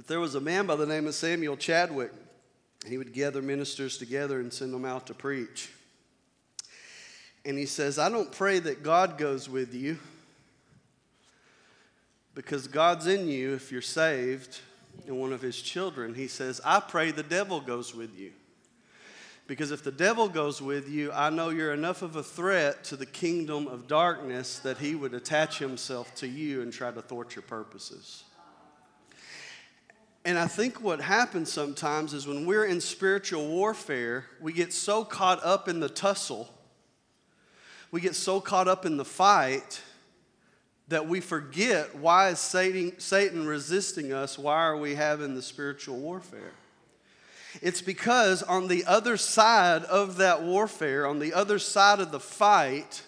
But there was a man by the name of Samuel Chadwick. He would gather ministers together and send them out to preach. And he says, I don't pray that God goes with you because God's in you if you're saved and one of his children. He says, I pray the devil goes with you. Because if the devil goes with you, I know you're enough of a threat to the kingdom of darkness that he would attach himself to you and try to thwart your purposes. And I think what happens sometimes is when we're in spiritual warfare, we get so caught up in the tussle, we get so caught up in the fight that we forget why is Satan, Satan resisting us? Why are we having the spiritual warfare? It's because on the other side of that warfare, on the other side of the fight,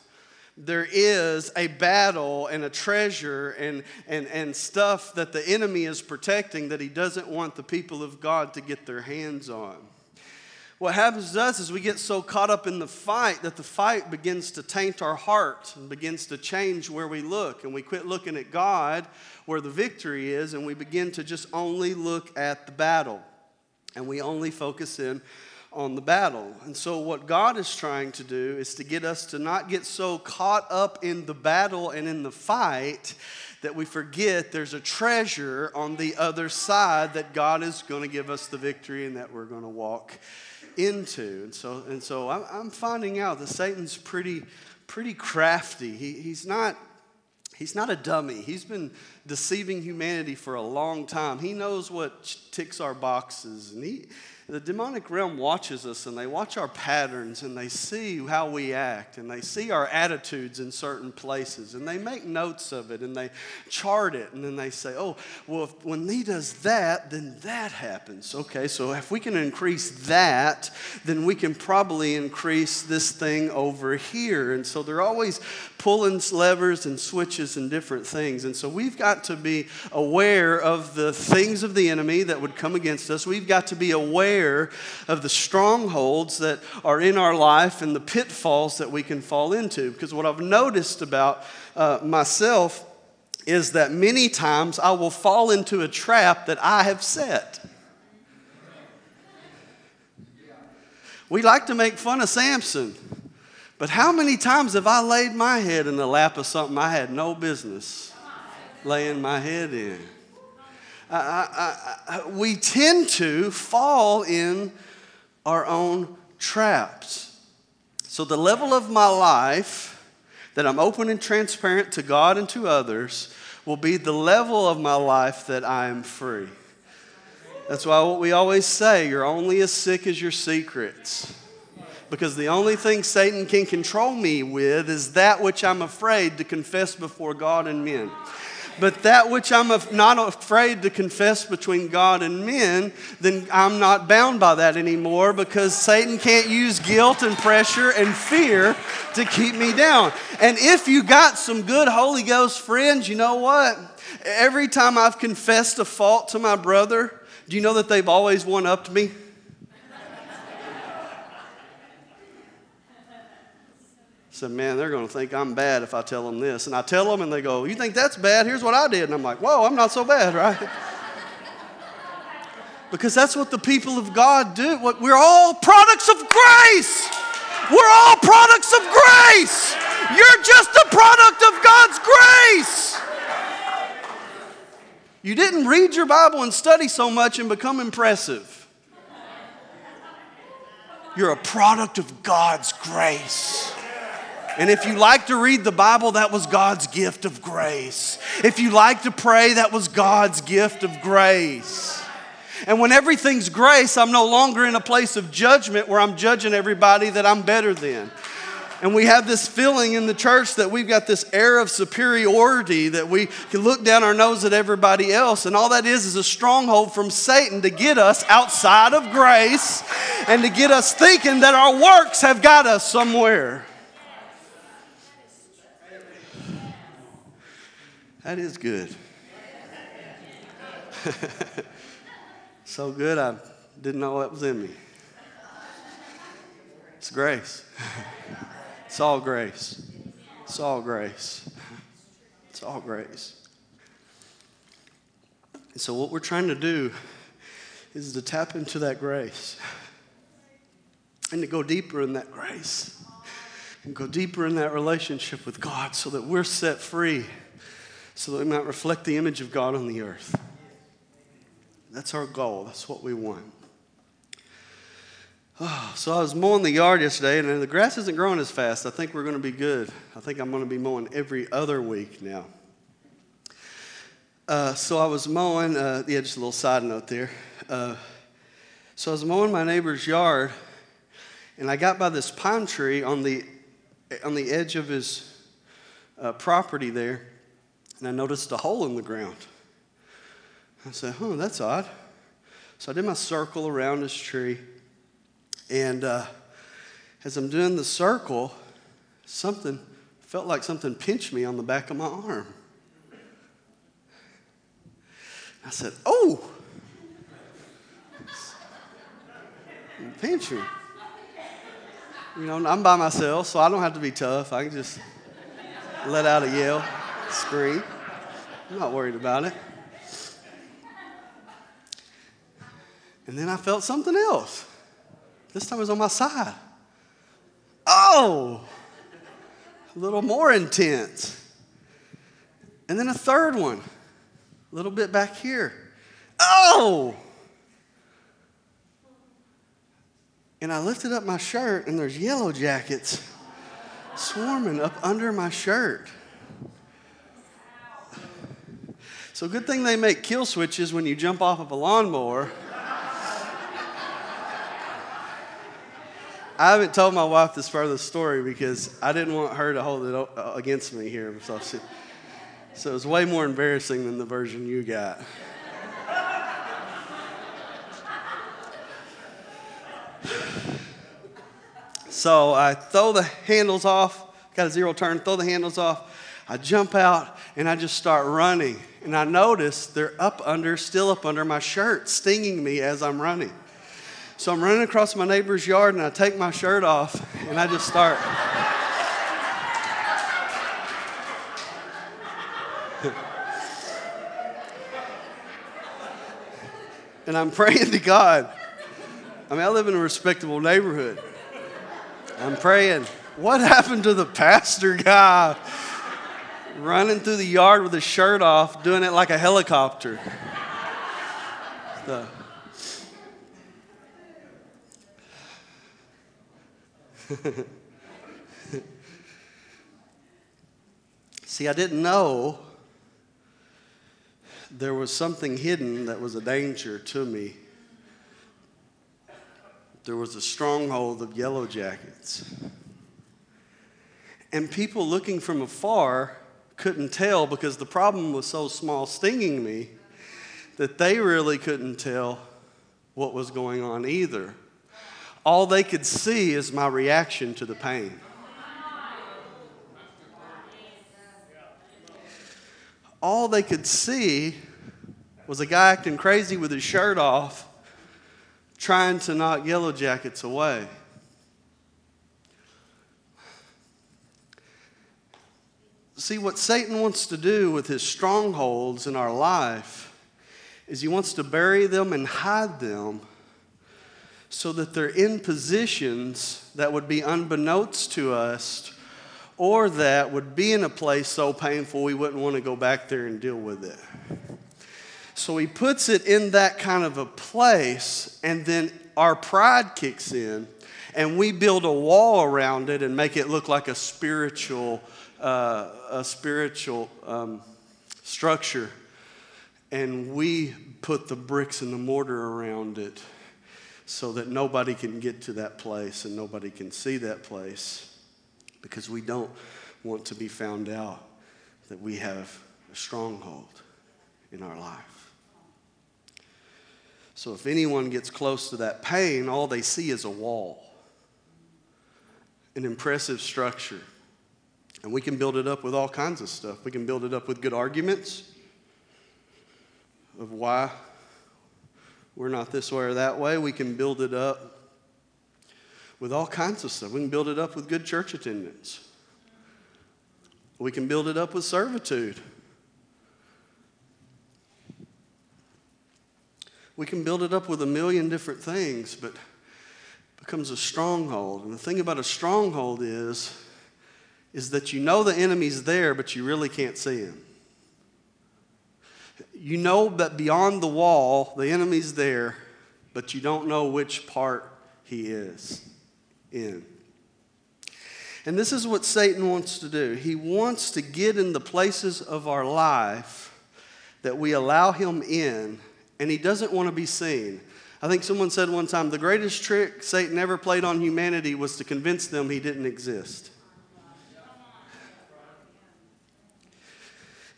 there is a battle and a treasure and, and, and stuff that the enemy is protecting that he doesn't want the people of God to get their hands on. What happens to us is we get so caught up in the fight that the fight begins to taint our heart and begins to change where we look. And we quit looking at God where the victory is and we begin to just only look at the battle. And we only focus in on the battle. And so, what God is trying to do is to get us to not get so caught up in the battle and in the fight that we forget there's a treasure on the other side that God is going to give us the victory and that we're going to walk into. And so, and so I'm, I'm finding out that Satan's pretty, pretty crafty. He, he's not. He's not a dummy. He's been deceiving humanity for a long time. He knows what ticks our boxes, and he, the demonic realm watches us and they watch our patterns and they see how we act and they see our attitudes in certain places and they make notes of it and they chart it and then they say, oh, well, if, when he does that, then that happens. Okay, so if we can increase that, then we can probably increase this thing over here. And so they're always pulling levers and switches and different things. And so we've got to be aware of the things of the enemy that would come against us. We've got to be aware of the strongholds that are in our life and the pitfalls that we can fall into. Because what I've noticed about uh, myself is that many times I will fall into a trap that I have set. We like to make fun of Samson. But how many times have I laid my head in the lap of something I had no business laying my head in? I, I, we tend to fall in our own traps. So, the level of my life that I'm open and transparent to God and to others will be the level of my life that I am free. That's why what we always say you're only as sick as your secrets because the only thing Satan can control me with is that which I'm afraid to confess before God and men. But that which I'm not afraid to confess between God and men, then I'm not bound by that anymore because Satan can't use guilt and pressure and fear to keep me down. And if you got some good Holy Ghost friends, you know what? Every time I've confessed a fault to my brother, do you know that they've always one upped me? Said, Man, they're going to think I'm bad if I tell them this. And I tell them, and they go, You think that's bad? Here's what I did. And I'm like, Whoa, I'm not so bad, right? because that's what the people of God do. We're all products of grace. We're all products of grace. You're just a product of God's grace. You didn't read your Bible and study so much and become impressive. You're a product of God's grace. And if you like to read the Bible, that was God's gift of grace. If you like to pray, that was God's gift of grace. And when everything's grace, I'm no longer in a place of judgment where I'm judging everybody that I'm better than. And we have this feeling in the church that we've got this air of superiority that we can look down our nose at everybody else. And all that is is a stronghold from Satan to get us outside of grace and to get us thinking that our works have got us somewhere. That is good. so good, I didn't know that was in me. It's grace. It's all grace. It's all grace. It's all grace. And so, what we're trying to do is to tap into that grace and to go deeper in that grace and go deeper in that relationship with God so that we're set free so that we might reflect the image of God on the earth. That's our goal. That's what we want. Oh, so I was mowing the yard yesterday, and the grass isn't growing as fast. I think we're going to be good. I think I'm going to be mowing every other week now. Uh, so I was mowing, uh, yeah, just a little side note there. Uh, so I was mowing my neighbor's yard, and I got by this pine tree on the, on the edge of his uh, property there, and I noticed a hole in the ground. I said, huh, that's odd. So I did my circle around this tree, and uh, as I'm doing the circle, something felt like something pinched me on the back of my arm. I said, Oh, pinch me. You know, I'm by myself, so I don't have to be tough. I can just let out a yell, scream. I'm not worried about it. And then I felt something else. This time it was on my side. Oh, a little more intense. And then a third one, a little bit back here. Oh! And I lifted up my shirt, and there's yellow jackets swarming up under my shirt. So, good thing they make kill switches when you jump off of a lawnmower. I haven't told my wife this part of the story because I didn't want her to hold it uh, against me here. So, so it was way more embarrassing than the version you got. So I throw the handles off, got a zero turn, throw the handles off. I jump out and I just start running. And I notice they're up under, still up under my shirt, stinging me as I'm running. So I'm running across my neighbor's yard and I take my shirt off and I just start. and I'm praying to God. I mean, I live in a respectable neighborhood. I'm praying, what happened to the pastor guy running through the yard with his shirt off, doing it like a helicopter? The, See, I didn't know there was something hidden that was a danger to me. There was a stronghold of yellow jackets. And people looking from afar couldn't tell because the problem was so small stinging me that they really couldn't tell what was going on either all they could see is my reaction to the pain. All they could see was a guy acting crazy with his shirt off, trying to knock yellow jackets away. See, what Satan wants to do with his strongholds in our life is he wants to bury them and hide them so that they're in positions that would be unbeknownst to us or that would be in a place so painful we wouldn't want to go back there and deal with it. So he puts it in that kind of a place, and then our pride kicks in, and we build a wall around it and make it look like a spiritual, uh, a spiritual um, structure. And we put the bricks and the mortar around it so that nobody can get to that place and nobody can see that place because we don't want to be found out that we have a stronghold in our life. So if anyone gets close to that pain, all they see is a wall, an impressive structure. And we can build it up with all kinds of stuff. We can build it up with good arguments of why we're not this way or that way. We can build it up with all kinds of stuff. We can build it up with good church attendance. We can build it up with servitude. We can build it up with a million different things, but it becomes a stronghold. And the thing about a stronghold is, is that you know the enemy's there, but you really can't see him. You know that beyond the wall, the enemy's there, but you don't know which part he is in. And this is what Satan wants to do. He wants to get in the places of our life that we allow him in, and he doesn't want to be seen. I think someone said one time the greatest trick Satan ever played on humanity was to convince them he didn't exist.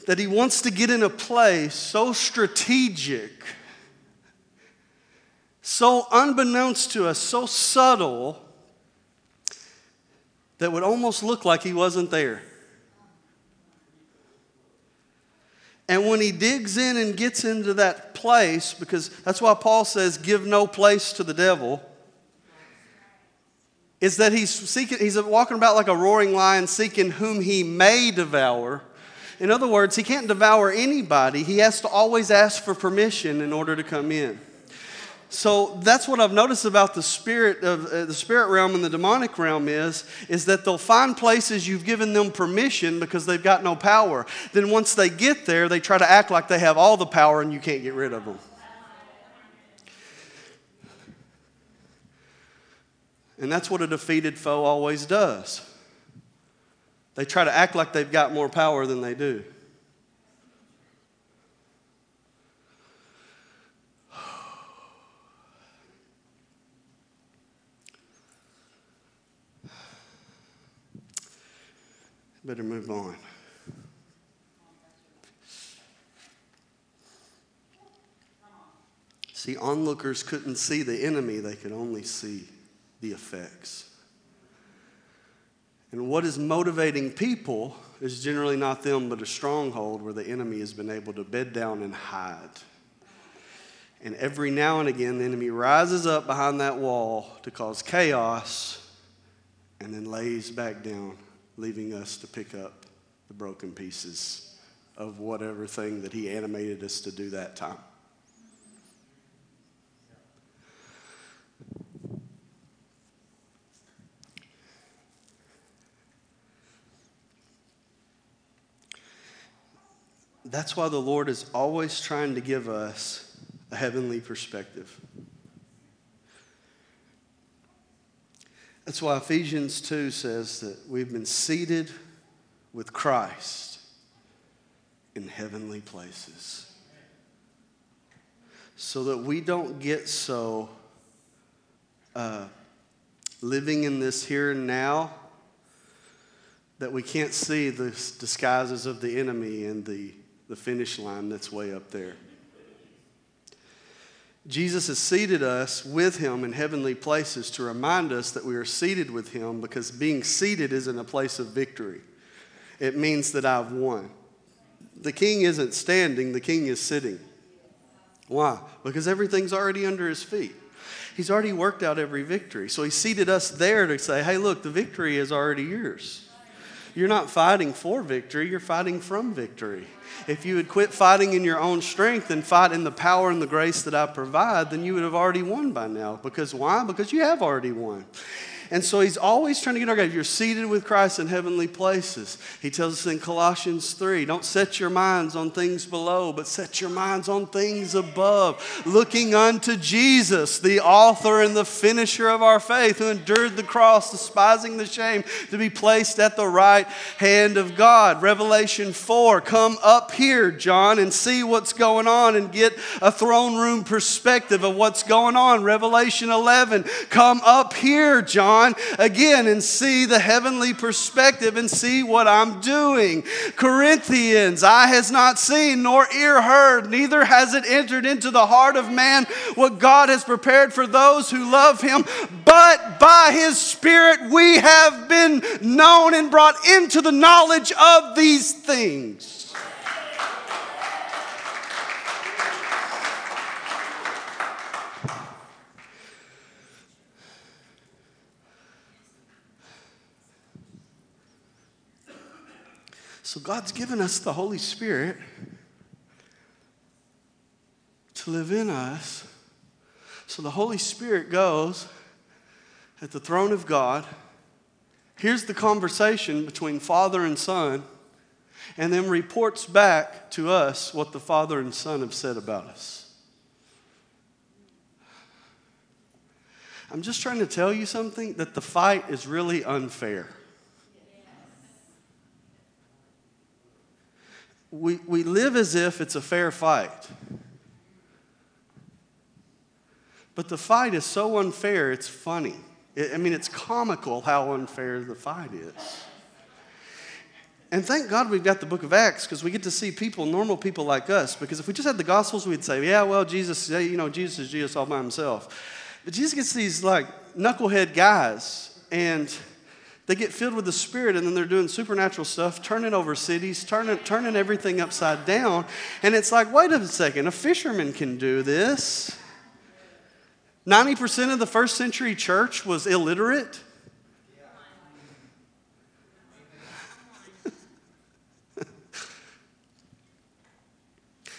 That he wants to get in a place so strategic, so unbeknownst to us, so subtle that would almost look like he wasn't there. And when he digs in and gets into that place, because that's why Paul says, give no place to the devil, is that he's seeking, he's walking about like a roaring lion seeking whom he may devour. In other words, he can't devour anybody. He has to always ask for permission in order to come in. So that's what I've noticed about the spirit of uh, the spirit realm and the demonic realm is is that they'll find places you've given them permission because they've got no power. Then once they get there, they try to act like they have all the power and you can't get rid of them. And that's what a defeated foe always does. They try to act like they've got more power than they do. Better move on. See, onlookers couldn't see the enemy, they could only see the effects. And what is motivating people is generally not them, but a stronghold where the enemy has been able to bed down and hide. And every now and again, the enemy rises up behind that wall to cause chaos and then lays back down leaving us to pick up the broken pieces of whatever thing that He animated us to do that time. That's why the Lord is always trying to give us a heavenly perspective. That's why Ephesians 2 says that we've been seated with Christ in heavenly places. So that we don't get so uh, living in this here and now that we can't see the disguises of the enemy and the, the finish line that's way up there. Jesus has seated us with him in heavenly places to remind us that we are seated with him because being seated isn't a place of victory. It means that I've won. The king isn't standing, the king is sitting. Why? Because everything's already under his feet. He's already worked out every victory. So he seated us there to say, hey, look, the victory is already yours. You're not fighting for victory, you're fighting from victory. If you had quit fighting in your own strength and fight in the power and the grace that I provide, then you would have already won by now. Because why? Because you have already won. And so he's always trying to get our guys. You're seated with Christ in heavenly places. He tells us in Colossians 3 don't set your minds on things below, but set your minds on things above, looking unto Jesus, the author and the finisher of our faith, who endured the cross, despising the shame, to be placed at the right hand of God. Revelation 4 come up here, John, and see what's going on and get a throne room perspective of what's going on. Revelation 11 come up here, John on again and see the heavenly perspective and see what I'm doing. Corinthians, eye has not seen nor ear heard, neither has it entered into the heart of man what God has prepared for those who love him. But by his Spirit we have been known and brought into the knowledge of these things. So God's given us the Holy Spirit to live in us. So the Holy Spirit goes at the throne of God. Here's the conversation between Father and Son, and then reports back to us what the Father and Son have said about us. I'm just trying to tell you something that the fight is really unfair. We, we live as if it's a fair fight. But the fight is so unfair, it's funny. I mean, it's comical how unfair the fight is. And thank God we've got the book of Acts because we get to see people, normal people like us. Because if we just had the Gospels, we'd say, yeah, well, Jesus, you know, Jesus is Jesus all by himself. But Jesus gets these like knucklehead guys, and they get filled with the Spirit, and then they're doing supernatural stuff, turning over cities, turning, turning everything upside down. And it's like, wait a second, a fisherman can do this. 90% of the first century church was illiterate.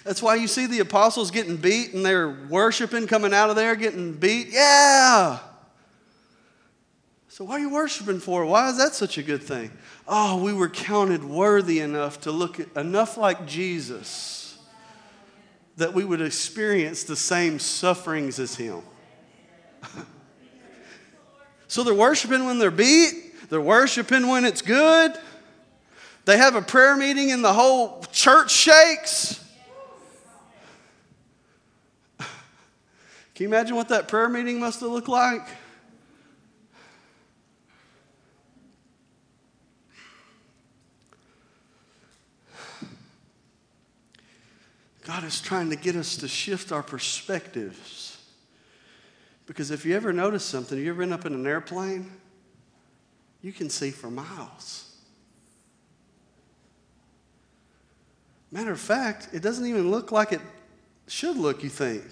That's why you see the apostles getting beat and they're worshiping, coming out of there getting beat. Yeah. So, what are you worshiping for? Why is that such a good thing? Oh, we were counted worthy enough to look enough like Jesus that we would experience the same sufferings as him. so, they're worshiping when they're beat, they're worshiping when it's good. They have a prayer meeting and the whole church shakes. Can you imagine what that prayer meeting must have looked like? God is trying to get us to shift our perspectives. Because if you ever notice something, you ever been up in an airplane, you can see for miles. Matter of fact, it doesn't even look like it should look, you think.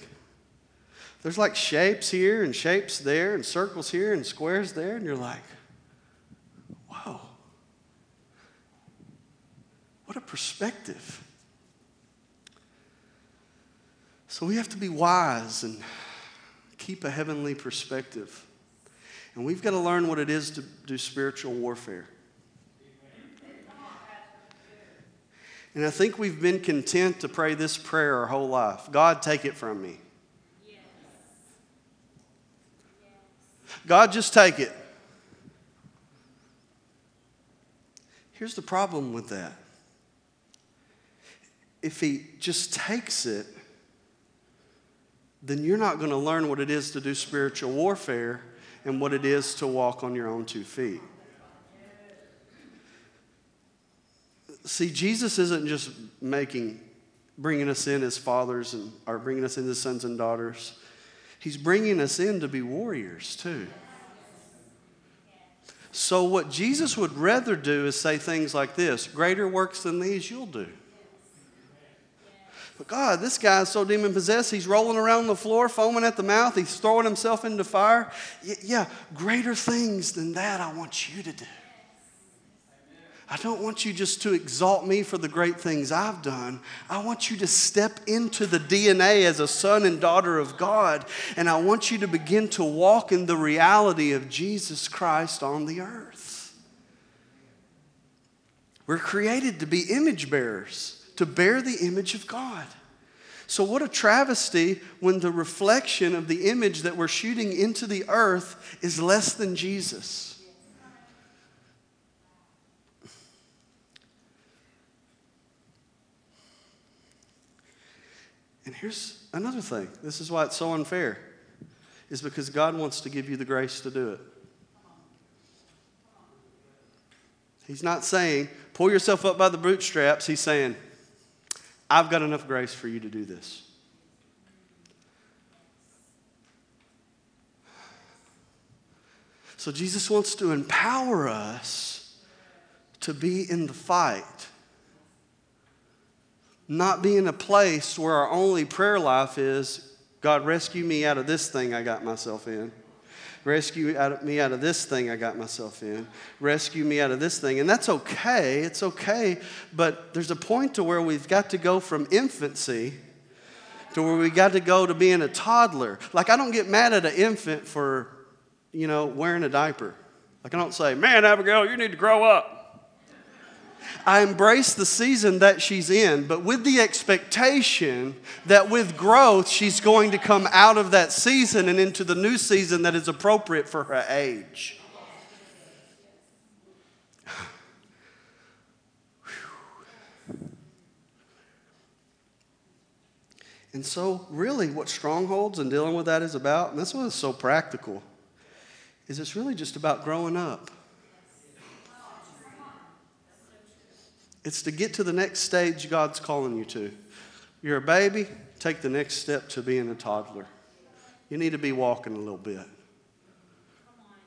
There's like shapes here and shapes there and circles here and squares there, and you're like, whoa, what a perspective. So we have to be wise and keep a heavenly perspective. And we've got to learn what it is to do spiritual warfare. And I think we've been content to pray this prayer our whole life God, take it from me. God, just take it. Here's the problem with that. If He just takes it, then you're not going to learn what it is to do spiritual warfare and what it is to walk on your own two feet. See, Jesus isn't just making, bringing us in as fathers and, or bringing us in as sons and daughters. He's bringing us in to be warriors too. So, what Jesus would rather do is say things like this Greater works than these you'll do. But God, this guy's so demon possessed, he's rolling around the floor, foaming at the mouth, he's throwing himself into fire. Yeah, greater things than that I want you to do. I don't want you just to exalt me for the great things I've done. I want you to step into the DNA as a son and daughter of God, and I want you to begin to walk in the reality of Jesus Christ on the earth. We're created to be image bearers, to bear the image of God. So, what a travesty when the reflection of the image that we're shooting into the earth is less than Jesus. And here's another thing this is why it's so unfair, is because God wants to give you the grace to do it. He's not saying, pull yourself up by the bootstraps. He's saying, I've got enough grace for you to do this. So Jesus wants to empower us to be in the fight not be in a place where our only prayer life is God, rescue me out of this thing I got myself in. Rescue out of me out of this thing I got myself in. Rescue me out of this thing. And that's okay. It's okay. But there's a point to where we've got to go from infancy to where we got to go to being a toddler. Like, I don't get mad at an infant for, you know, wearing a diaper. Like, I don't say, man, Abigail, you need to grow up. I embrace the season that she's in, but with the expectation that with growth, she's going to come out of that season and into the new season that is appropriate for her age. And so, really, what strongholds and dealing with that is about, and that's it's so practical, is it's really just about growing up. It's to get to the next stage God's calling you to. You're a baby, take the next step to being a toddler. You need to be walking a little bit.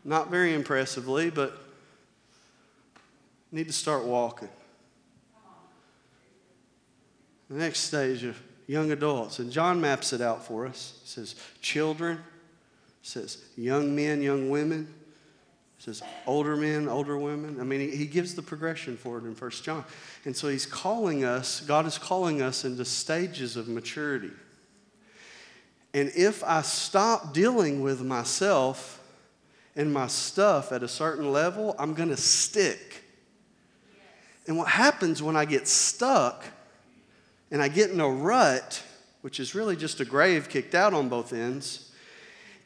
Not very impressively, but need to start walking. The next stage of young adults, and John maps it out for us. Says children, says young men, young women, says older men, older women. I mean, he, he gives the progression for it in First John. And so he's calling us, God is calling us into stages of maturity. And if I stop dealing with myself and my stuff at a certain level, I'm going to stick. And what happens when I get stuck and I get in a rut, which is really just a grave kicked out on both ends,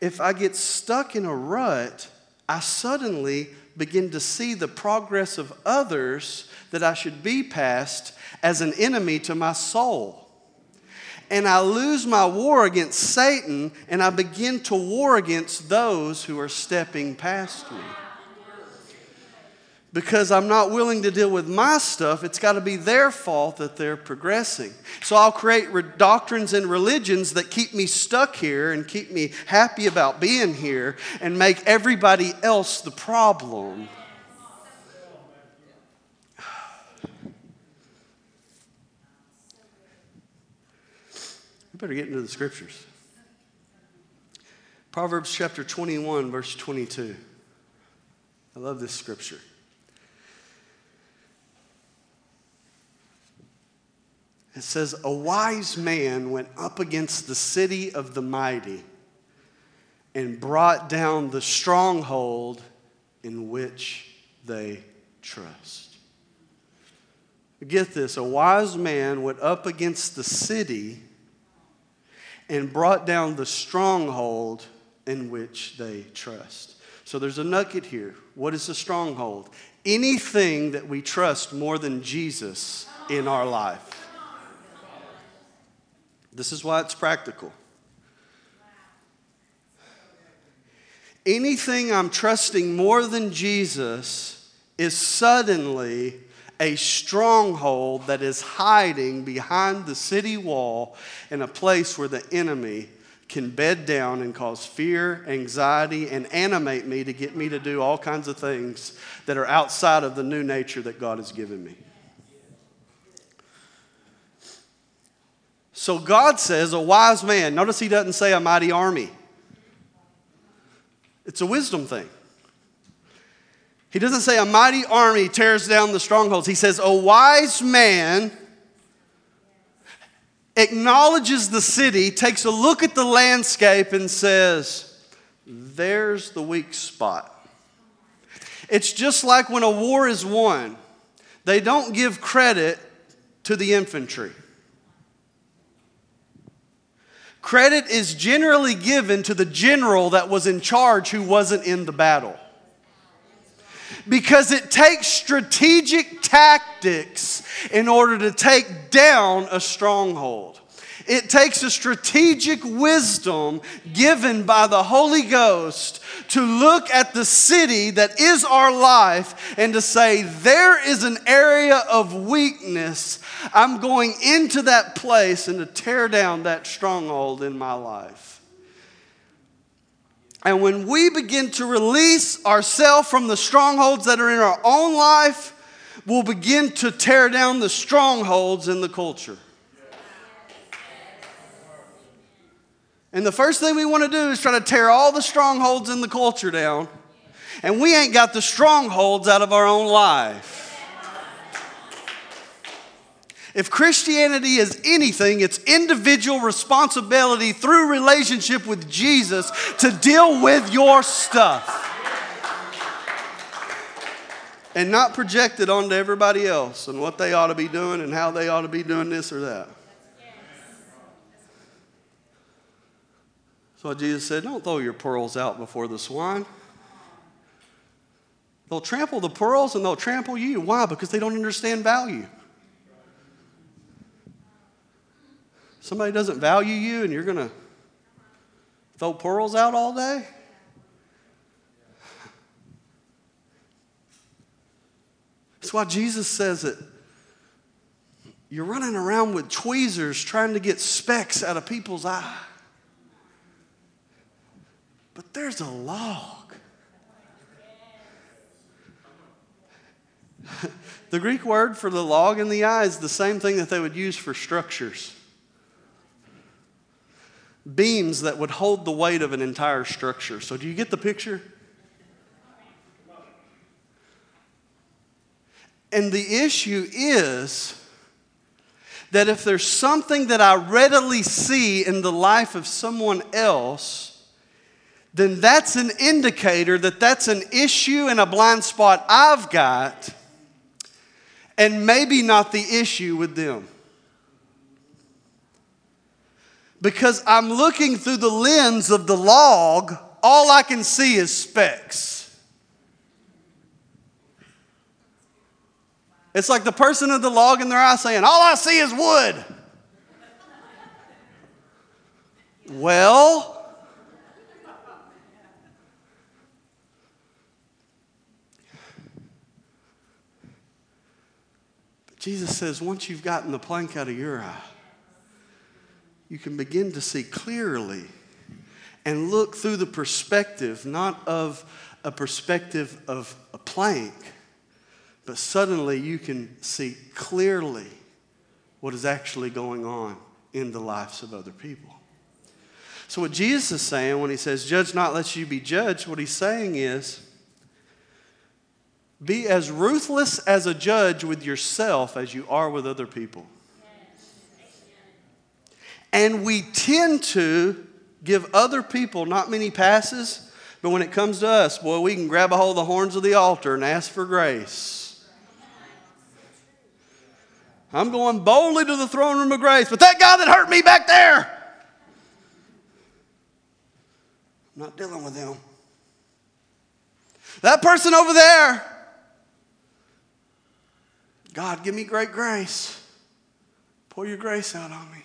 if I get stuck in a rut, I suddenly begin to see the progress of others that I should be past as an enemy to my soul. And I lose my war against Satan and I begin to war against those who are stepping past me because I'm not willing to deal with my stuff, it's got to be their fault that they're progressing. So I'll create re- doctrines and religions that keep me stuck here and keep me happy about being here and make everybody else the problem. We better get into the scriptures. Proverbs chapter 21, verse 22. I love this scripture. It says, A wise man went up against the city of the mighty and brought down the stronghold in which they trust. Get this a wise man went up against the city and brought down the stronghold in which they trust. So there's a nugget here. What is a stronghold? Anything that we trust more than Jesus in our life. This is why it's practical. Anything I'm trusting more than Jesus is suddenly a stronghold that is hiding behind the city wall in a place where the enemy can bed down and cause fear, anxiety, and animate me to get me to do all kinds of things that are outside of the new nature that God has given me. So God says, a wise man. Notice he doesn't say a mighty army, it's a wisdom thing. He doesn't say a mighty army tears down the strongholds. He says, a wise man acknowledges the city, takes a look at the landscape, and says, There's the weak spot. It's just like when a war is won, they don't give credit to the infantry. Credit is generally given to the general that was in charge who wasn't in the battle. Because it takes strategic tactics in order to take down a stronghold. It takes a strategic wisdom given by the Holy Ghost to look at the city that is our life and to say, there is an area of weakness. I'm going into that place and to tear down that stronghold in my life. And when we begin to release ourselves from the strongholds that are in our own life, we'll begin to tear down the strongholds in the culture. And the first thing we want to do is try to tear all the strongholds in the culture down. And we ain't got the strongholds out of our own life. If Christianity is anything, it's individual responsibility through relationship with Jesus to deal with your stuff. And not project it onto everybody else and what they ought to be doing and how they ought to be doing this or that. So Jesus said, Don't throw your pearls out before the swine. They'll trample the pearls and they'll trample you. Why? Because they don't understand value. Somebody doesn't value you and you're going to throw pearls out all day? That's why Jesus says it. you're running around with tweezers trying to get specks out of people's eye. But there's a log. the Greek word for the log in the eye is the same thing that they would use for structures beams that would hold the weight of an entire structure. So, do you get the picture? And the issue is that if there's something that I readily see in the life of someone else, then that's an indicator that that's an issue and a blind spot I've got, and maybe not the issue with them because I'm looking through the lens of the log, all I can see is specks. It's like the person of the log in their eye saying, All I see is wood. well, Jesus says, once you've gotten the plank out of your eye, you can begin to see clearly and look through the perspective, not of a perspective of a plank, but suddenly you can see clearly what is actually going on in the lives of other people. So, what Jesus is saying when he says, Judge not lest you be judged, what he's saying is, be as ruthless as a judge with yourself as you are with other people. And we tend to give other people not many passes, but when it comes to us, boy, we can grab a hold of the horns of the altar and ask for grace. I'm going boldly to the throne room of grace, but that guy that hurt me back there, I'm not dealing with him. That person over there, God, give me great grace. Pour your grace out on me.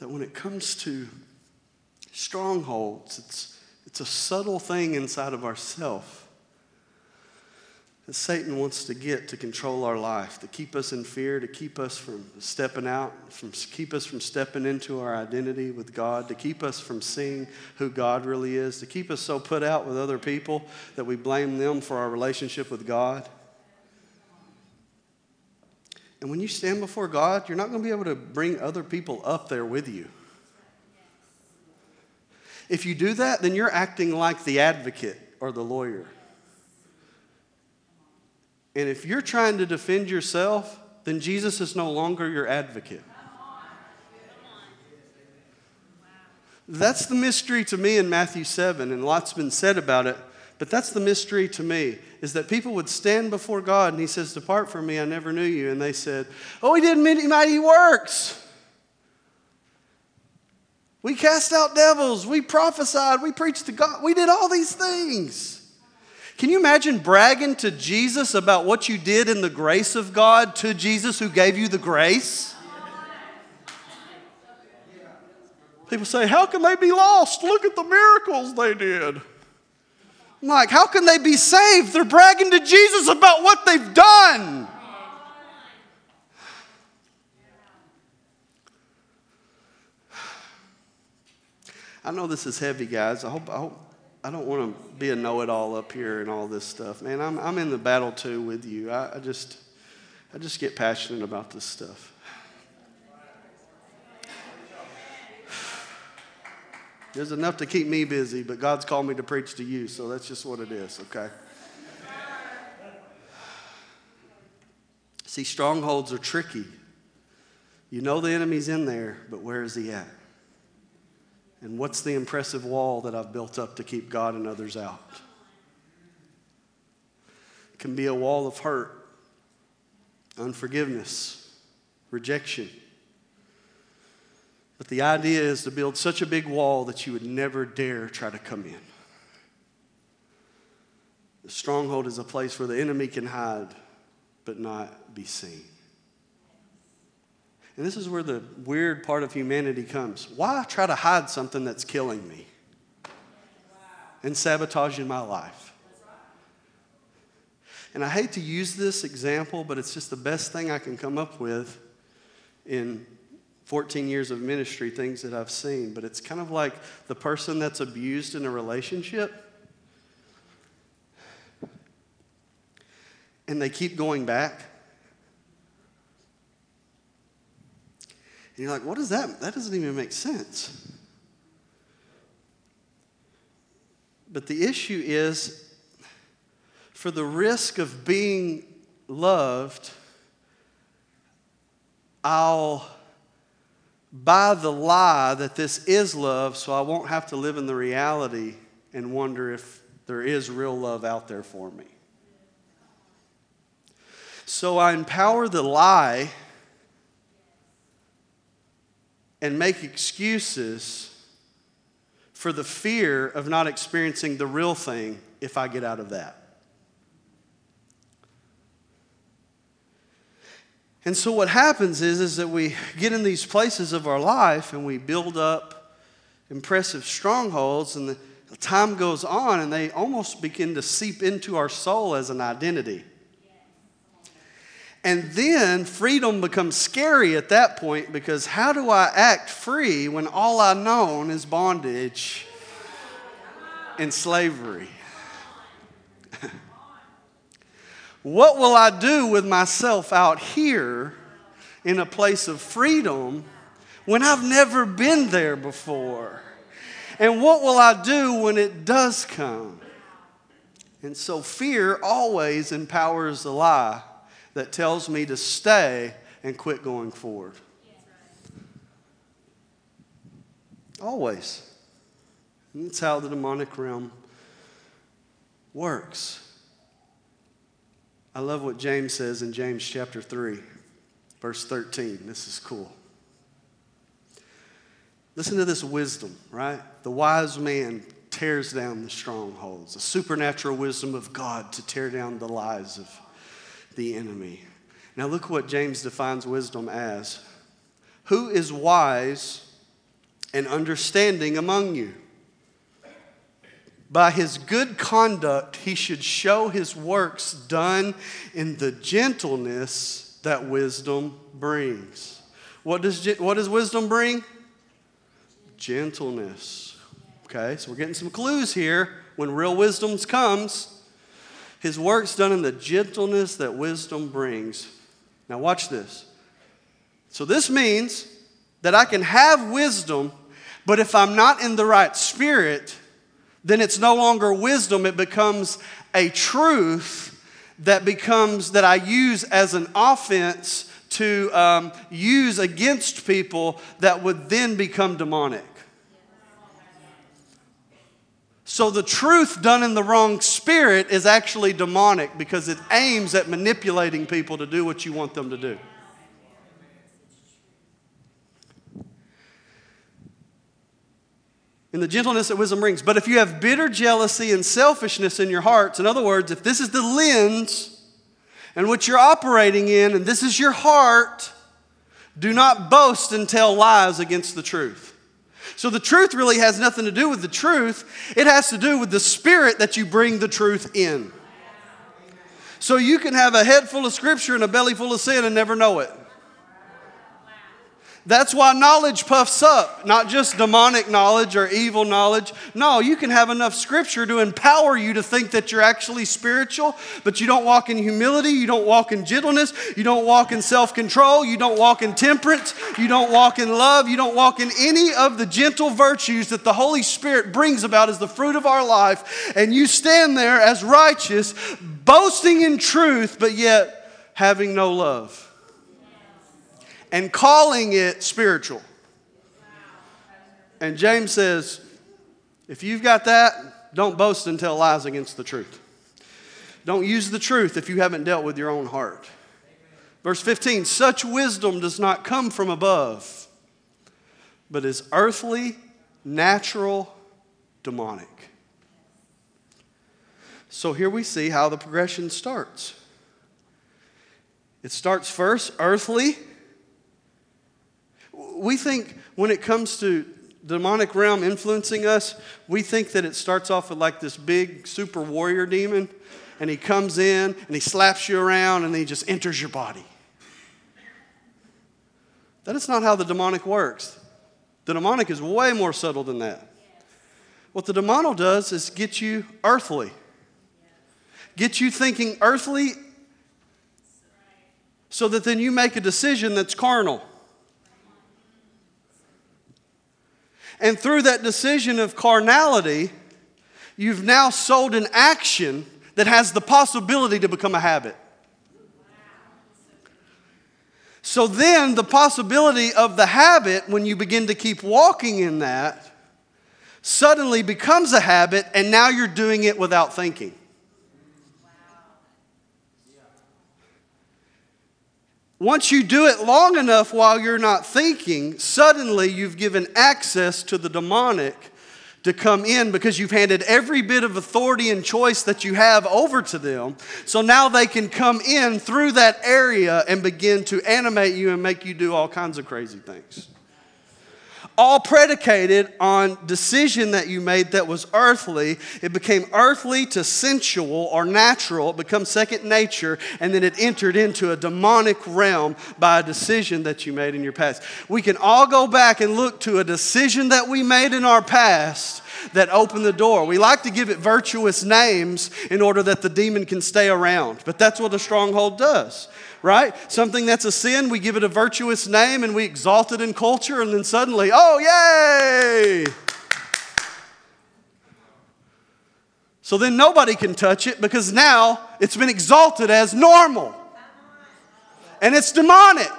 that when it comes to strongholds, it's, it's a subtle thing inside of ourself that Satan wants to get to control our life, to keep us in fear, to keep us from stepping out, from keep us from stepping into our identity with God, to keep us from seeing who God really is, to keep us so put out with other people that we blame them for our relationship with God. And when you stand before God, you're not going to be able to bring other people up there with you. If you do that, then you're acting like the advocate or the lawyer. And if you're trying to defend yourself, then Jesus is no longer your advocate. That's the mystery to me in Matthew 7, and lots been said about it. But that's the mystery to me is that people would stand before God and He says, Depart from me, I never knew you. And they said, Oh, He did many mighty works. We cast out devils. We prophesied. We preached to God. We did all these things. Can you imagine bragging to Jesus about what you did in the grace of God to Jesus who gave you the grace? People say, How can they be lost? Look at the miracles they did. I'm like, how can they be saved? They're bragging to Jesus about what they've done. I know this is heavy, guys. I hope I hope I don't want to be a know-it-all up here and all this stuff, man. I'm I'm in the battle too with you. I, I just I just get passionate about this stuff. There's enough to keep me busy, but God's called me to preach to you, so that's just what it is, okay? See, strongholds are tricky. You know the enemy's in there, but where is he at? And what's the impressive wall that I've built up to keep God and others out? It can be a wall of hurt, unforgiveness, rejection. But the idea is to build such a big wall that you would never dare try to come in. The stronghold is a place where the enemy can hide but not be seen. And this is where the weird part of humanity comes. Why try to hide something that's killing me and sabotaging my life? And I hate to use this example, but it's just the best thing I can come up with in 14 years of ministry, things that I've seen. But it's kind of like the person that's abused in a relationship. And they keep going back you're like, what is that? That doesn't even make sense. But the issue is for the risk of being loved, I'll buy the lie that this is love so I won't have to live in the reality and wonder if there is real love out there for me. So I empower the lie and make excuses for the fear of not experiencing the real thing if I get out of that. And so what happens is, is that we get in these places of our life and we build up impressive strongholds and the time goes on and they almost begin to seep into our soul as an identity. And then freedom becomes scary at that point because how do I act free when all I know is bondage and slavery? what will I do with myself out here in a place of freedom when I've never been there before? And what will I do when it does come? And so fear always empowers the lie that tells me to stay and quit going forward. Always. And that's how the demonic realm works. I love what James says in James chapter 3, verse 13. This is cool. Listen to this wisdom, right? The wise man tears down the strongholds, the supernatural wisdom of God to tear down the lies of the enemy. Now, look what James defines wisdom as Who is wise and understanding among you? By his good conduct, he should show his works done in the gentleness that wisdom brings. What does, what does wisdom bring? Gentleness. Okay, so we're getting some clues here. When real wisdom comes, his work's done in the gentleness that wisdom brings. Now, watch this. So, this means that I can have wisdom, but if I'm not in the right spirit, then it's no longer wisdom, it becomes a truth that becomes that I use as an offense to um, use against people that would then become demonic. So the truth done in the wrong spirit is actually demonic because it aims at manipulating people to do what you want them to do. in the gentleness that wisdom brings. But if you have bitter jealousy and selfishness in your hearts, in other words, if this is the lens and what you're operating in, and this is your heart, do not boast and tell lies against the truth. So the truth really has nothing to do with the truth, it has to do with the spirit that you bring the truth in. So you can have a head full of scripture and a belly full of sin and never know it. That's why knowledge puffs up, not just demonic knowledge or evil knowledge. No, you can have enough scripture to empower you to think that you're actually spiritual, but you don't walk in humility, you don't walk in gentleness, you don't walk in self control, you don't walk in temperance, you don't walk in love, you don't walk in any of the gentle virtues that the Holy Spirit brings about as the fruit of our life. And you stand there as righteous, boasting in truth, but yet having no love and calling it spiritual. And James says, if you've got that, don't boast and tell lies against the truth. Don't use the truth if you haven't dealt with your own heart. Verse 15 such wisdom does not come from above, but is earthly, natural, demonic. So here we see how the progression starts. It starts first earthly. We think when it comes to demonic realm influencing us, we think that it starts off with like this big super warrior demon, and he comes in and he slaps you around and he just enters your body. That is not how the demonic works. The demonic is way more subtle than that. What the demonic does is get you earthly, get you thinking earthly so that then you make a decision that's carnal. And through that decision of carnality, you've now sold an action that has the possibility to become a habit. So then, the possibility of the habit, when you begin to keep walking in that, suddenly becomes a habit, and now you're doing it without thinking. Once you do it long enough while you're not thinking, suddenly you've given access to the demonic to come in because you've handed every bit of authority and choice that you have over to them. So now they can come in through that area and begin to animate you and make you do all kinds of crazy things all predicated on decision that you made that was earthly. It became earthly to sensual or natural. It becomes second nature, and then it entered into a demonic realm by a decision that you made in your past. We can all go back and look to a decision that we made in our past that opened the door. We like to give it virtuous names in order that the demon can stay around, but that's what a stronghold does right? Something that's a sin, we give it a virtuous name and we exalt it in culture, and then suddenly, oh, yay! So then nobody can touch it because now it's been exalted as normal. And it's demonic.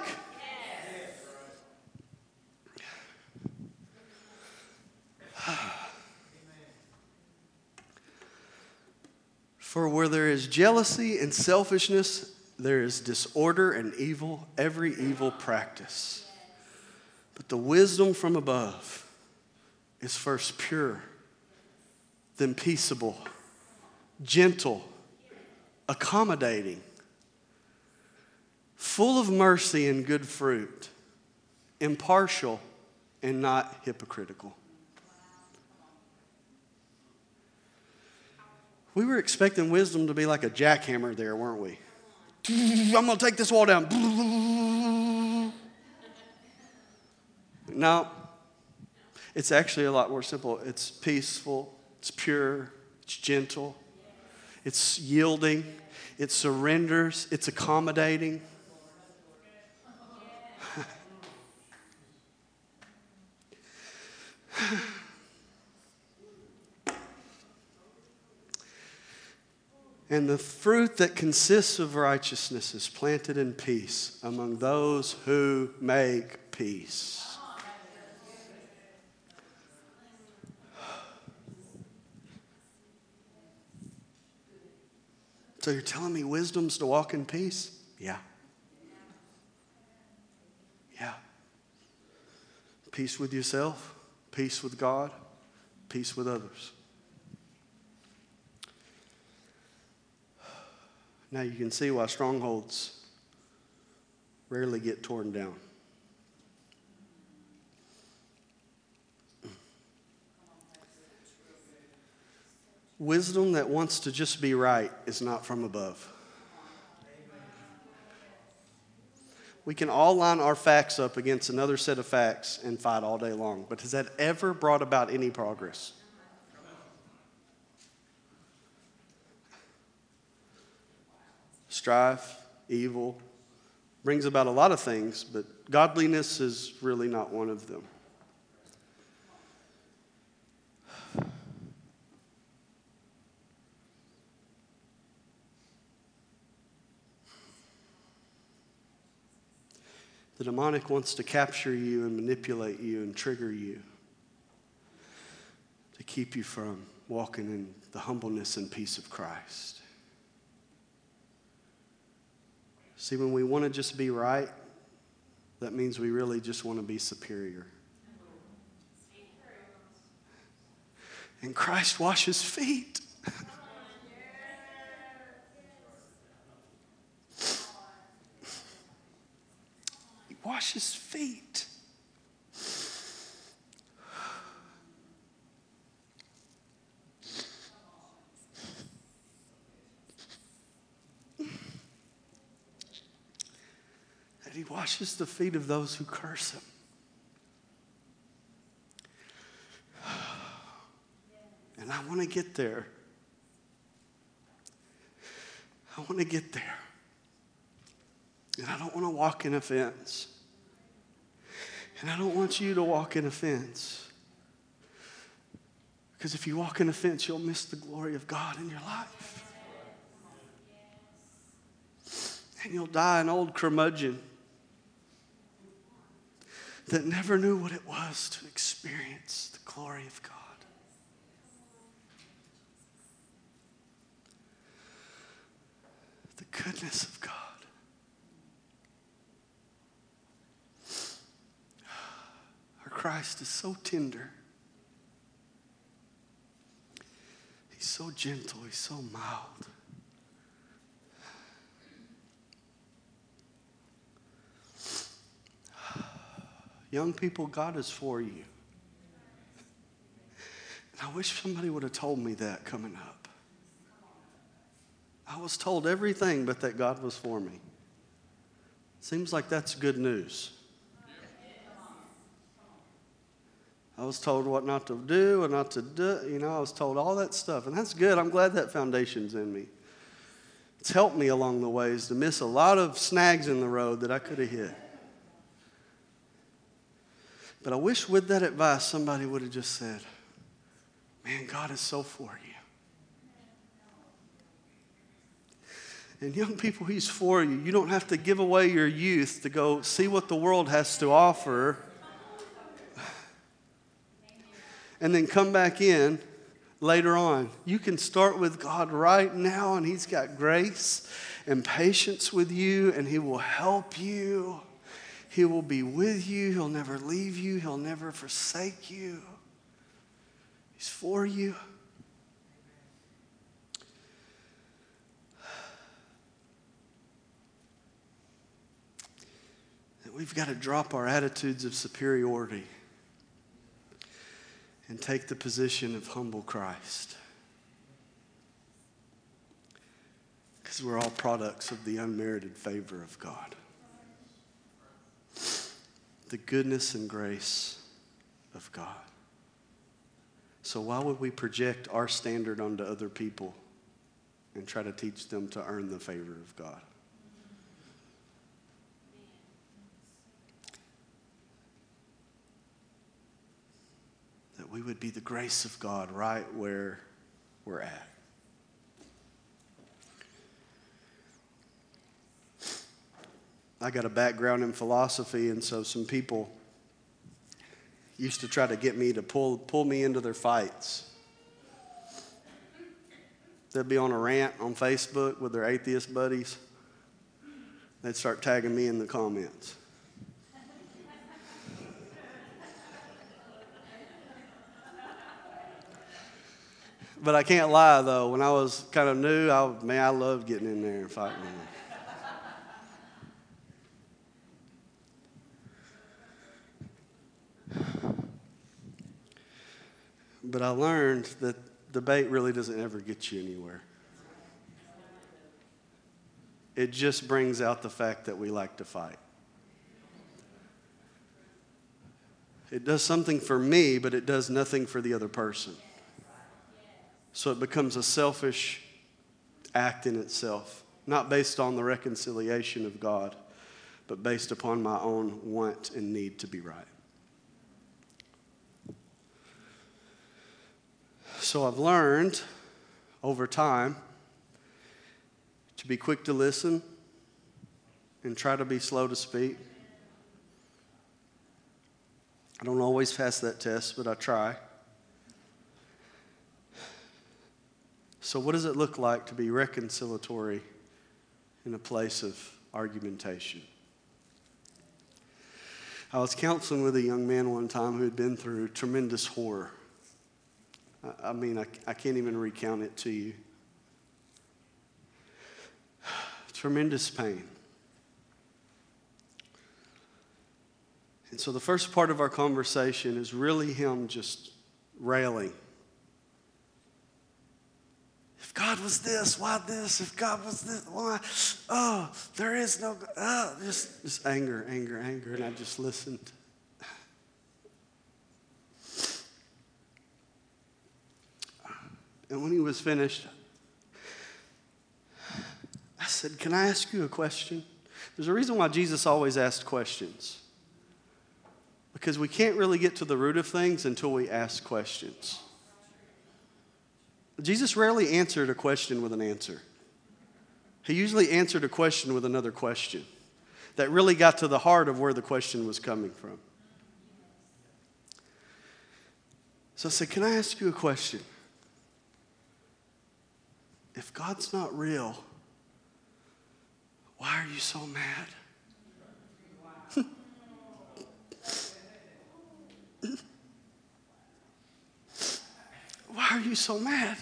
For where there is jealousy and selfishness, there is disorder and evil, every evil practice. But the wisdom from above is first pure, then peaceable, gentle, accommodating, full of mercy and good fruit, impartial and not hypocritical. We were expecting wisdom to be like a jackhammer there, weren't we? I'm going to take this wall down. No, it's actually a lot more simple. It's peaceful, it's pure, it's gentle, it's yielding, it surrenders, it's accommodating. And the fruit that consists of righteousness is planted in peace among those who make peace. So you're telling me wisdom's to walk in peace? Yeah. Yeah. Peace with yourself, peace with God, peace with others. Now you can see why strongholds rarely get torn down. Wisdom that wants to just be right is not from above. We can all line our facts up against another set of facts and fight all day long, but has that ever brought about any progress? Strife, evil, brings about a lot of things, but godliness is really not one of them. The demonic wants to capture you and manipulate you and trigger you to keep you from walking in the humbleness and peace of Christ. See, when we want to just be right, that means we really just want to be superior. And Christ washes feet. he washes feet. That he washes the feet of those who curse him. And I want to get there. I want to get there. And I don't want to walk in offense. And I don't want you to walk in offense. Because if you walk in offense, you'll miss the glory of God in your life. And you'll die an old curmudgeon that never knew what it was to experience the glory of God. The goodness of God. Our Christ is so tender. He's so gentle. He's so mild. Young people, God is for you. And I wish somebody would have told me that coming up. I was told everything but that God was for me. Seems like that's good news. I was told what not to do and not to do. You know, I was told all that stuff. And that's good. I'm glad that foundation's in me. It's helped me along the ways to miss a lot of snags in the road that I could have hit. But I wish with that advice somebody would have just said, Man, God is so for you. And young people, He's for you. You don't have to give away your youth to go see what the world has to offer and then come back in later on. You can start with God right now, and He's got grace and patience with you, and He will help you. He will be with you. He'll never leave you. He'll never forsake you. He's for you. We've got to drop our attitudes of superiority and take the position of humble Christ. Because we're all products of the unmerited favor of God the goodness and grace of God. So, why would we project our standard onto other people and try to teach them to earn the favor of God? That we would be the grace of God right where we're at. I got a background in philosophy, and so some people used to try to get me to pull, pull me into their fights. They'd be on a rant on Facebook with their atheist buddies. They'd start tagging me in the comments. But I can't lie though, when I was kind of new, I, man, I loved getting in there and fighting But I learned that debate really doesn't ever get you anywhere. It just brings out the fact that we like to fight. It does something for me, but it does nothing for the other person. So it becomes a selfish act in itself, not based on the reconciliation of God, but based upon my own want and need to be right. So I've learned over time to be quick to listen and try to be slow to speak I don't always pass that test, but I try. So, what does it look like to be reconciliatory in a place of argumentation? I was counseling with a young man one time who had been through tremendous horror. I, mean, I, I can't even recount it to you. tremendous pain. And so the first part of our conversation is really him just railing. If God was this, why this? If God was this, why? Oh, there is no, oh, just, just anger, anger, anger. And I just listened. And when he was finished, I said, Can I ask you a question? There's a reason why Jesus always asked questions. Because we can't really get to the root of things until we ask questions. Jesus rarely answered a question with an answer. He usually answered a question with another question that really got to the heart of where the question was coming from. So I said, Can I ask you a question? If God's not real, why are you so mad? Why are you so mad?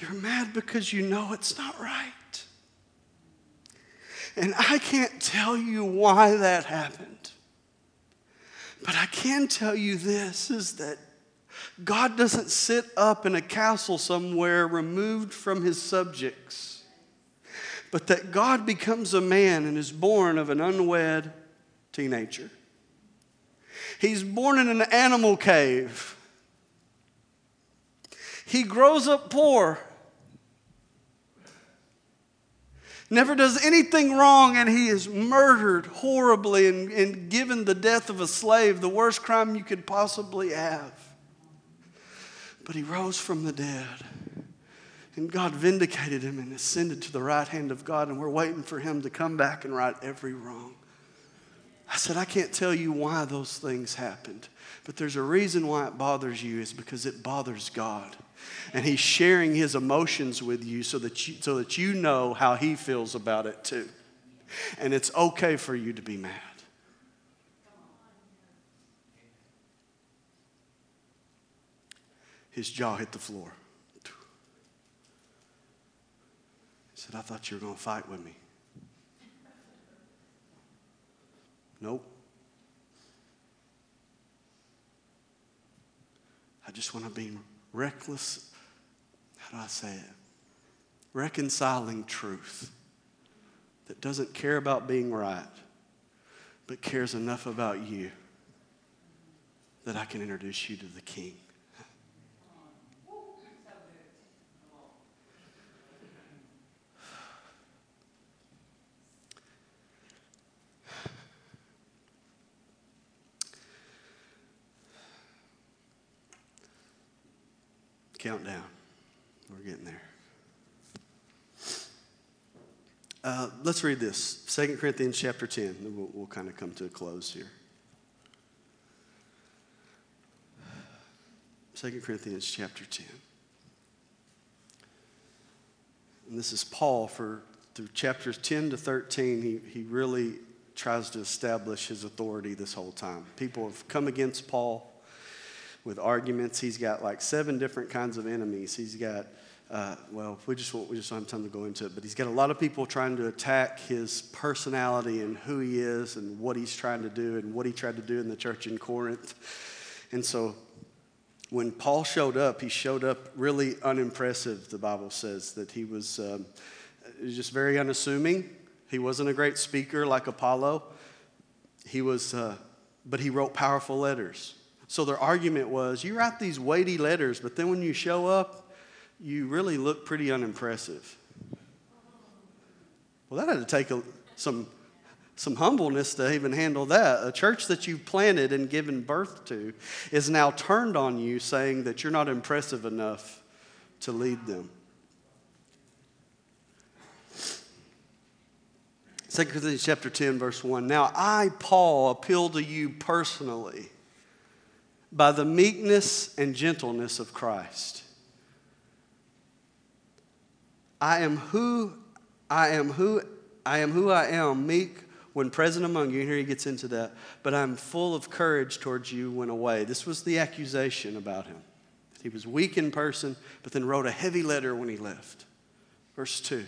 You're mad because you know it's not right. And I can't tell you why that happened. But I can tell you this is that God doesn't sit up in a castle somewhere removed from his subjects, but that God becomes a man and is born of an unwed teenager. He's born in an animal cave. He grows up poor never does anything wrong, and he is murdered horribly and, and given the death of a slave, the worst crime you could possibly have. But he rose from the dead. And God vindicated him and ascended to the right hand of God, and we're waiting for him to come back and right every wrong. Said, I can't tell you why those things happened, but there's a reason why it bothers you, is because it bothers God and he's sharing his emotions with you so that you, so that you know how he feels about it too. And it's okay for you to be mad. His jaw hit the floor. He said, I thought you were going to fight with me. Nope. I just want to be reckless, how do I say it? Reconciling truth that doesn't care about being right, but cares enough about you that I can introduce you to the King. Countdown. We're getting there. Uh, let's read this 2 Corinthians chapter 10. We'll, we'll kind of come to a close here. 2 Corinthians chapter 10. And this is Paul for through chapters 10 to 13. He, he really tries to establish his authority this whole time. People have come against Paul with arguments. He's got like seven different kinds of enemies. He's got, uh, well, we just, won't, we just don't have time to go into it, but he's got a lot of people trying to attack his personality and who he is and what he's trying to do and what he tried to do in the church in Corinth. And so when Paul showed up, he showed up really unimpressive, the Bible says, that he was um, just very unassuming. He wasn't a great speaker like Apollos. He was, uh, but he wrote powerful letters. So their argument was you write these weighty letters, but then when you show up, you really look pretty unimpressive. Well, that had to take a, some, some humbleness to even handle that. A church that you've planted and given birth to is now turned on you, saying that you're not impressive enough to lead them. 2 Corinthians chapter 10, verse 1. Now I, Paul, appeal to you personally by the meekness and gentleness of Christ. I am who I am who I am who I am, meek when present among you. And here he gets into that. But I'm full of courage towards you when away. This was the accusation about him. He was weak in person, but then wrote a heavy letter when he left. Verse 2.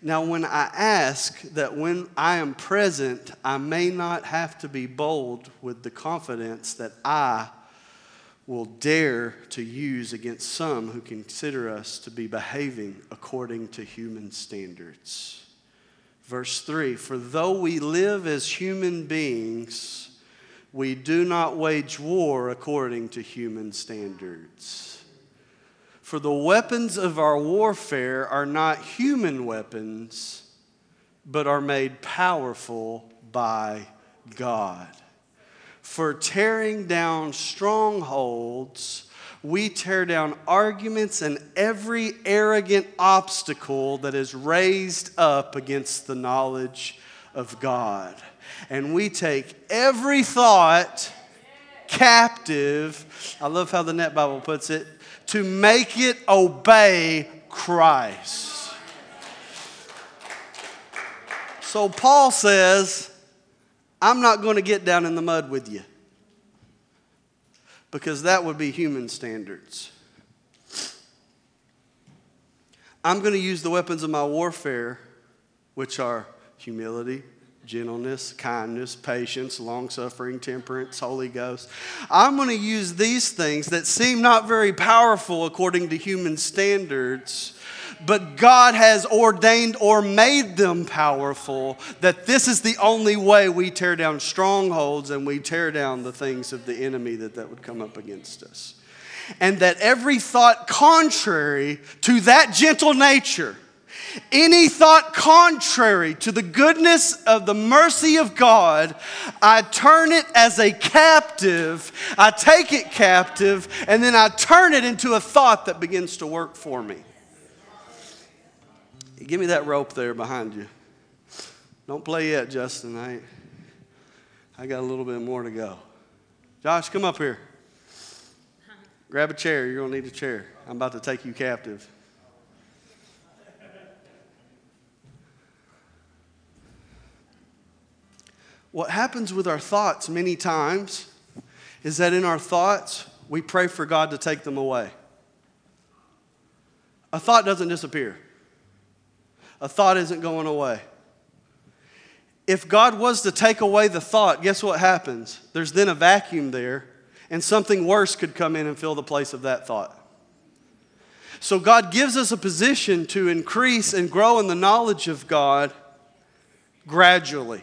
Now, when I ask that when I am present, I may not have to be bold with the confidence that I will dare to use against some who consider us to be behaving according to human standards. Verse 3 For though we live as human beings, we do not wage war according to human standards. For the weapons of our warfare are not human weapons, but are made powerful by God. For tearing down strongholds, we tear down arguments and every arrogant obstacle that is raised up against the knowledge of God. And we take every thought captive. I love how the Net Bible puts it to make it obey Christ. So Paul says, I'm not going to get down in the mud with you because that would be human standards. I'm going to use the weapons of my warfare, which are humility, gentleness, kindness, patience, long suffering, temperance, Holy Ghost. I'm going to use these things that seem not very powerful according to human standards. But God has ordained or made them powerful, that this is the only way we tear down strongholds and we tear down the things of the enemy that, that would come up against us. And that every thought contrary to that gentle nature, any thought contrary to the goodness of the mercy of God, I turn it as a captive. I take it captive, and then I turn it into a thought that begins to work for me. Give me that rope there behind you. Don't play yet, Justin. I, I got a little bit more to go. Josh, come up here. Grab a chair. You're going to need a chair. I'm about to take you captive. What happens with our thoughts many times is that in our thoughts, we pray for God to take them away. A thought doesn't disappear, a thought isn't going away. If God was to take away the thought, guess what happens? There's then a vacuum there, and something worse could come in and fill the place of that thought. So, God gives us a position to increase and grow in the knowledge of God gradually.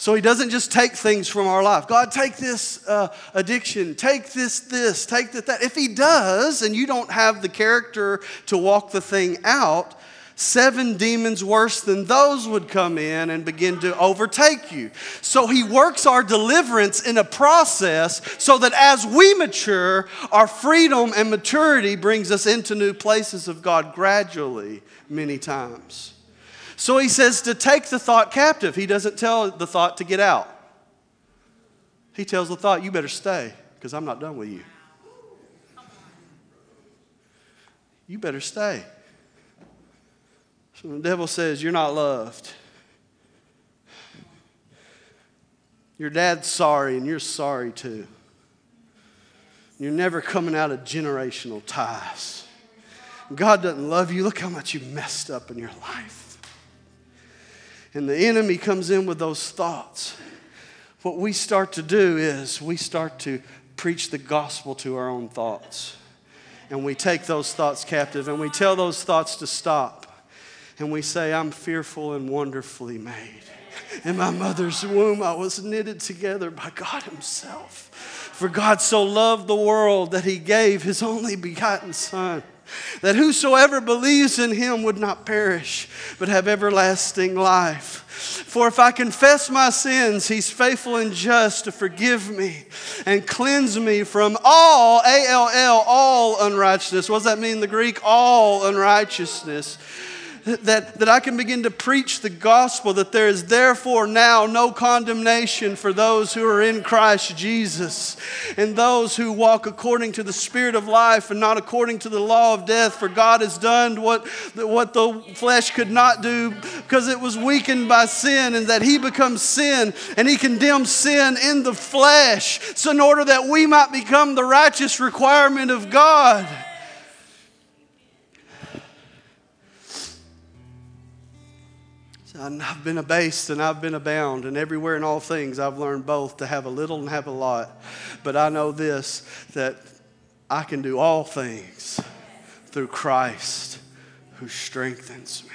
So he doesn't just take things from our life. God, take this uh, addiction, take this, this, take that, that. If he does, and you don't have the character to walk the thing out, seven demons worse than those would come in and begin to overtake you. So he works our deliverance in a process so that as we mature, our freedom and maturity brings us into new places of God gradually, many times. So he says to take the thought captive. He doesn't tell the thought to get out. He tells the thought, you better stay because I'm not done with you. You better stay. So the devil says, You're not loved. Your dad's sorry, and you're sorry too. You're never coming out of generational ties. God doesn't love you. Look how much you messed up in your life and the enemy comes in with those thoughts, what we start to do is we start to preach the gospel to our own thoughts. And we take those thoughts captive and we tell those thoughts to stop. And we say, I'm fearful and wonderfully made. In my mother's womb, I was knitted together by God Himself. For God so loved the world that He gave His only begotten Son that whosoever believes in him would not perish, but have everlasting life. For if I confess my sins, he's faithful and just to forgive me and cleanse me from all, A L L, all unrighteousness. What does that mean in the Greek? All unrighteousness. That, that I can begin to preach the gospel that there is therefore now no condemnation for those who are in Christ Jesus and those who walk according to the Spirit of life and not according to the law of death. For God has done what, what the flesh could not do because it was weakened by sin, and that He becomes sin and He condemns sin in the flesh, so in order that we might become the righteous requirement of God. I've been abased and I've been abound, and everywhere in all things I've learned both to have a little and have a lot. But I know this that I can do all things through Christ who strengthens me.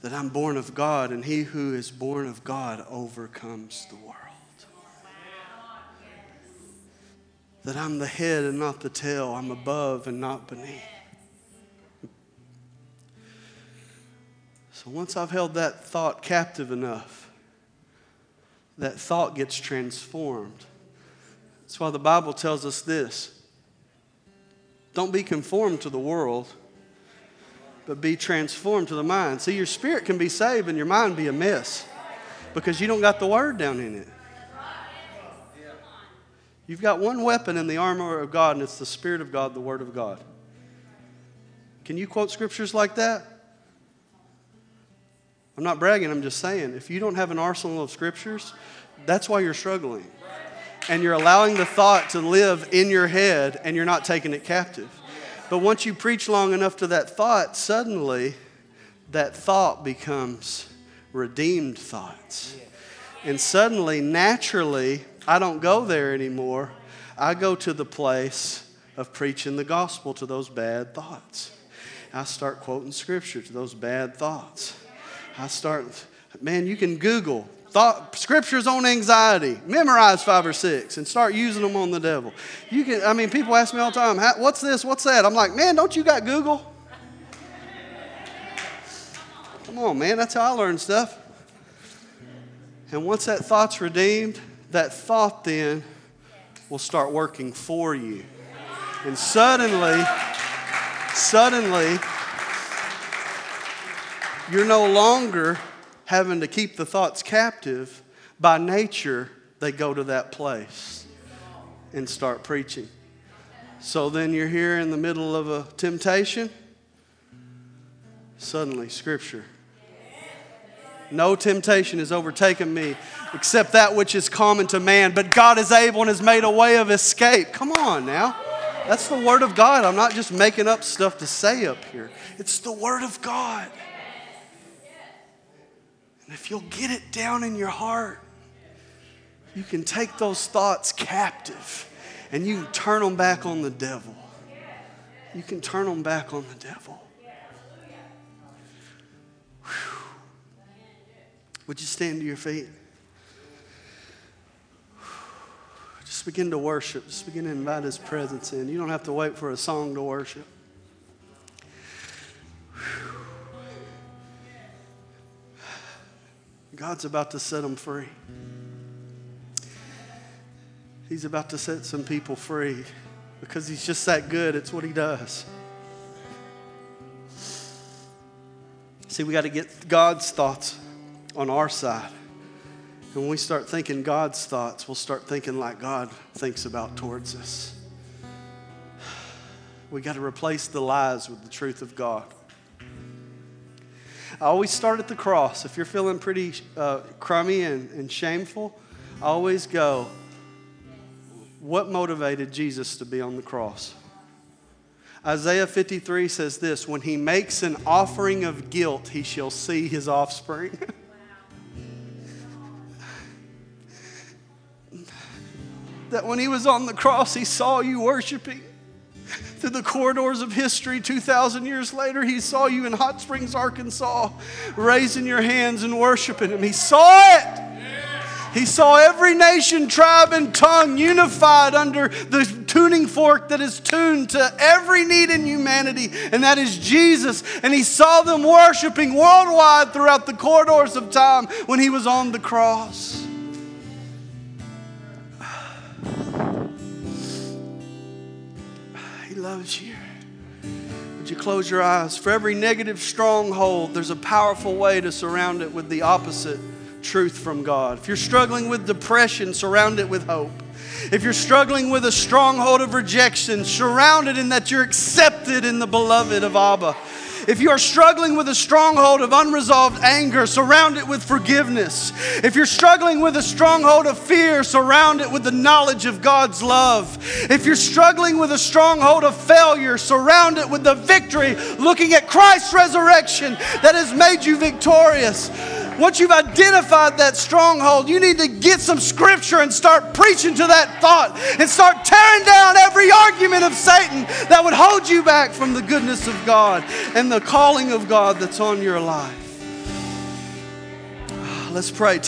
That I'm born of God, and he who is born of God overcomes the world. That I'm the head and not the tail, I'm above and not beneath. So once I've held that thought captive enough, that thought gets transformed. That's why the Bible tells us this don't be conformed to the world, but be transformed to the mind. See, your spirit can be saved and your mind be a mess because you don't got the word down in it. You've got one weapon in the armor of God, and it's the Spirit of God, the Word of God. Can you quote scriptures like that? I'm not bragging, I'm just saying. If you don't have an arsenal of scriptures, that's why you're struggling. And you're allowing the thought to live in your head and you're not taking it captive. But once you preach long enough to that thought, suddenly that thought becomes redeemed thoughts. And suddenly, naturally, I don't go there anymore. I go to the place of preaching the gospel to those bad thoughts. I start quoting scripture to those bad thoughts. I start, man, you can Google thought scriptures on anxiety, memorize five or six, and start using them on the devil. You can, I mean, people ask me all the time, what's this? What's that? I'm like, man, don't you got Google? Come on, man, that's how I learn stuff. And once that thought's redeemed, that thought then will start working for you. And suddenly, suddenly, you're no longer having to keep the thoughts captive. By nature, they go to that place and start preaching. So then you're here in the middle of a temptation. Suddenly, Scripture. No temptation has overtaken me except that which is common to man. But God is able and has made a way of escape. Come on now. That's the Word of God. I'm not just making up stuff to say up here, it's the Word of God. And if you'll get it down in your heart, you can take those thoughts captive and you can turn them back on the devil. You can turn them back on the devil. Would you stand to your feet? Just begin to worship. Just begin to invite His presence in. You don't have to wait for a song to worship. God's about to set them free. He's about to set some people free because He's just that good. It's what He does. See, we got to get God's thoughts on our side. And when we start thinking God's thoughts, we'll start thinking like God thinks about towards us. We got to replace the lies with the truth of God. I always start at the cross. If you're feeling pretty uh, crummy and, and shameful, I always go, What motivated Jesus to be on the cross? Isaiah 53 says this When he makes an offering of guilt, he shall see his offspring. that when he was on the cross, he saw you worshiping. Through the corridors of history, 2,000 years later, he saw you in Hot Springs, Arkansas, raising your hands and worshiping him. He saw it. He saw every nation, tribe, and tongue unified under the tuning fork that is tuned to every need in humanity, and that is Jesus. And he saw them worshiping worldwide throughout the corridors of time when he was on the cross. Loves you. Would you close your eyes? For every negative stronghold, there's a powerful way to surround it with the opposite truth from God. If you're struggling with depression, surround it with hope. If you're struggling with a stronghold of rejection, surround it in that you're accepted in the beloved of Abba. If you are struggling with a stronghold of unresolved anger, surround it with forgiveness. If you're struggling with a stronghold of fear, surround it with the knowledge of God's love. If you're struggling with a stronghold of failure, surround it with the victory, looking at Christ's resurrection that has made you victorious. Once you've identified that stronghold, you need to get some scripture and start preaching to that thought and start tearing down every argument of Satan that would hold you back from the goodness of God and the calling of God that's on your life. Ah, let's pray.